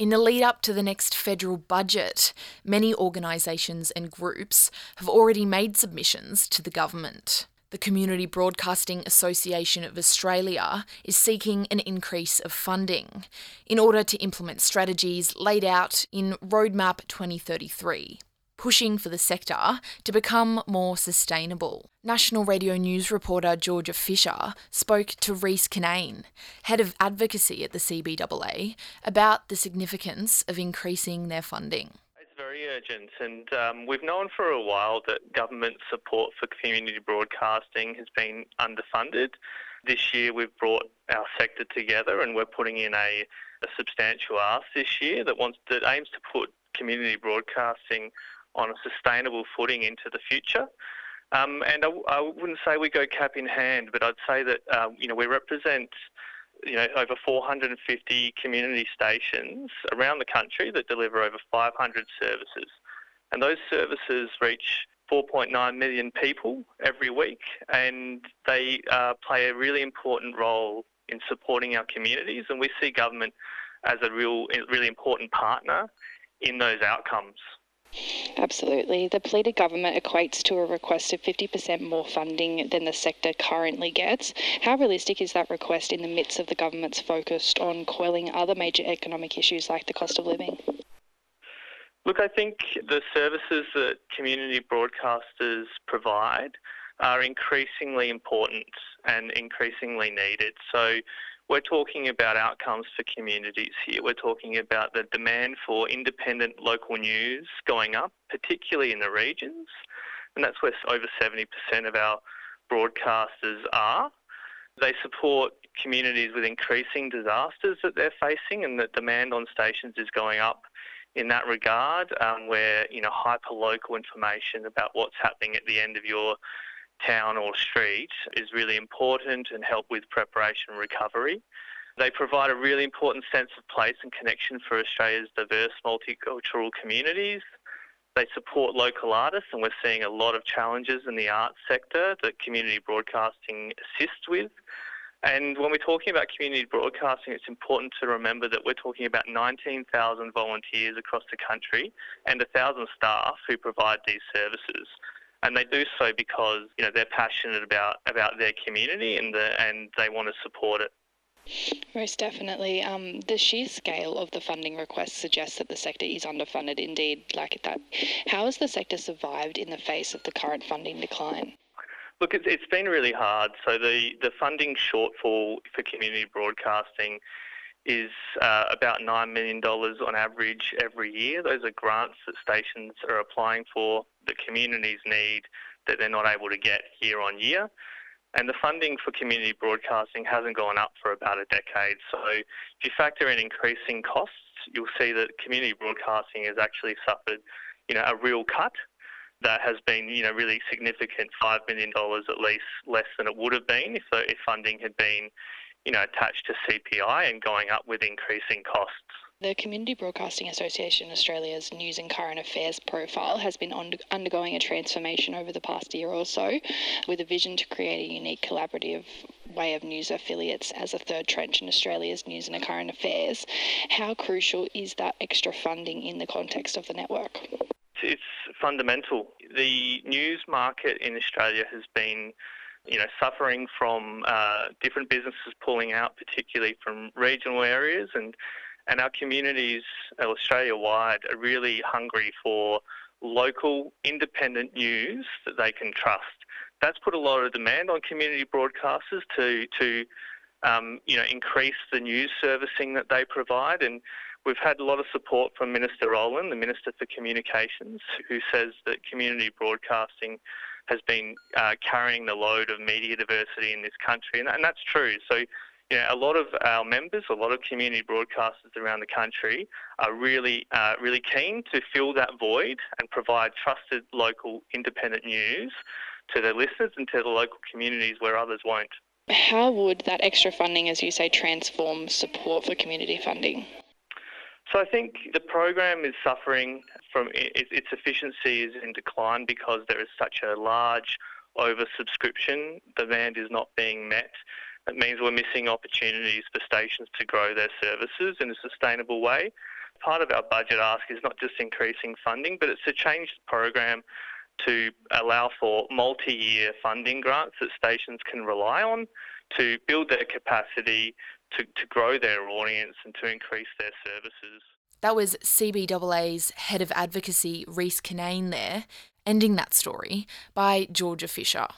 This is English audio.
In the lead up to the next federal budget, many organisations and groups have already made submissions to the government. The Community Broadcasting Association of Australia is seeking an increase of funding in order to implement strategies laid out in Roadmap 2033 pushing for the sector to become more sustainable. National Radio News reporter Georgia Fisher spoke to Reese Kinane, head of advocacy at the CBAA, about the significance of increasing their funding It's very urgent, and um, we've known for a while that government support for community broadcasting has been underfunded. This year, we've brought our sector together, and we're putting in a, a substantial ask this year that wants that aims to put community broadcasting on a sustainable footing into the future. Um, and I, I, wouldn't say we go cap in hand, but I'd say that uh, you know we represent you know, over 450 community stations around the country that deliver over 500 services. And those services reach 4.9 million people every week, and they uh, play a really important role in supporting our communities. And we see government as a real, really important partner in those outcomes. Absolutely. The pleaded government equates to a request of 50% more funding than the sector currently gets. How realistic is that request in the midst of the government's focus on quelling other major economic issues like the cost of living? Look, I think the services that community broadcasters provide are increasingly important and increasingly needed. So we're talking about outcomes for communities here. We're talking about the demand for independent local news going up, particularly in the regions, and that's where over 70% of our broadcasters are. They support communities with increasing disasters that they're facing, and the demand on stations is going up in that regard, um, where you know hyper local information about what's happening at the end of your town or street is really important and help with preparation and recovery. They provide a really important sense of place and connection for Australia's diverse multicultural communities. They support local artists, and we're seeing a lot of challenges in the arts sector that community broadcasting assists with. And when we're talking about community broadcasting, it's important to remember that we're talking about 19,000 volunteers across the country and 1,000 staff who provide these services and they do so because you know they're passionate about about their community and the, and they want to support it. Most definitely. Um, the sheer scale of the funding request suggests that the sector is underfunded indeed, like that. How has the sector survived in the face of the current funding decline? Look, it's, it's been really hard. So the, the funding shortfall for community broadcasting is uh, about $9 million on average every year. Those are grants that stations are applying for that communities need that they're not able to get year on year. And the funding for community broadcasting hasn't gone up for about a decade. So if you factor in increasing costs, you'll see that community broadcasting has actually suffered, you know, a real cut that has been, you know, really significant, $5 million at least less than it would have been if, if funding had been, you know, attached to CPI and going up with increasing costs. The Community Broadcasting Association Australia's news and current affairs profile has been undergoing a transformation over the past year or so, with a vision to create a unique collaborative way of news affiliates as a third trench in Australia's news and current affairs. How crucial is that extra funding in the context of the network? It's fundamental. The news market in Australia has been you know, suffering from uh, different businesses pulling out, particularly from regional areas, and and our communities, Australia wide, are really hungry for local, independent news that they can trust. That's put a lot of demand on community broadcasters to to um, you know increase the news servicing that they provide and. We've had a lot of support from Minister Rowland, the Minister for Communications, who says that community broadcasting has been uh, carrying the load of media diversity in this country, and, and that's true. So, know, a lot of our members, a lot of community broadcasters around the country are really, uh, really keen to fill that void and provide trusted local independent news to their listeners and to the local communities where others won't. How would that extra funding, as you say, transform support for community funding? So I think the program is suffering from its efficiency is in decline because there is such a large oversubscription. Demand is not being met. It means we're missing opportunities for stations to grow their services in a sustainable way. part of our budget ask is not just increasing funding, but it's to change the program to allow for multi-year funding grants that stations can rely on to build their capacity, to, to grow their audience and to increase their services. That was CBAA's head of advocacy, Reese Kinane, there, ending that story by Georgia Fisher.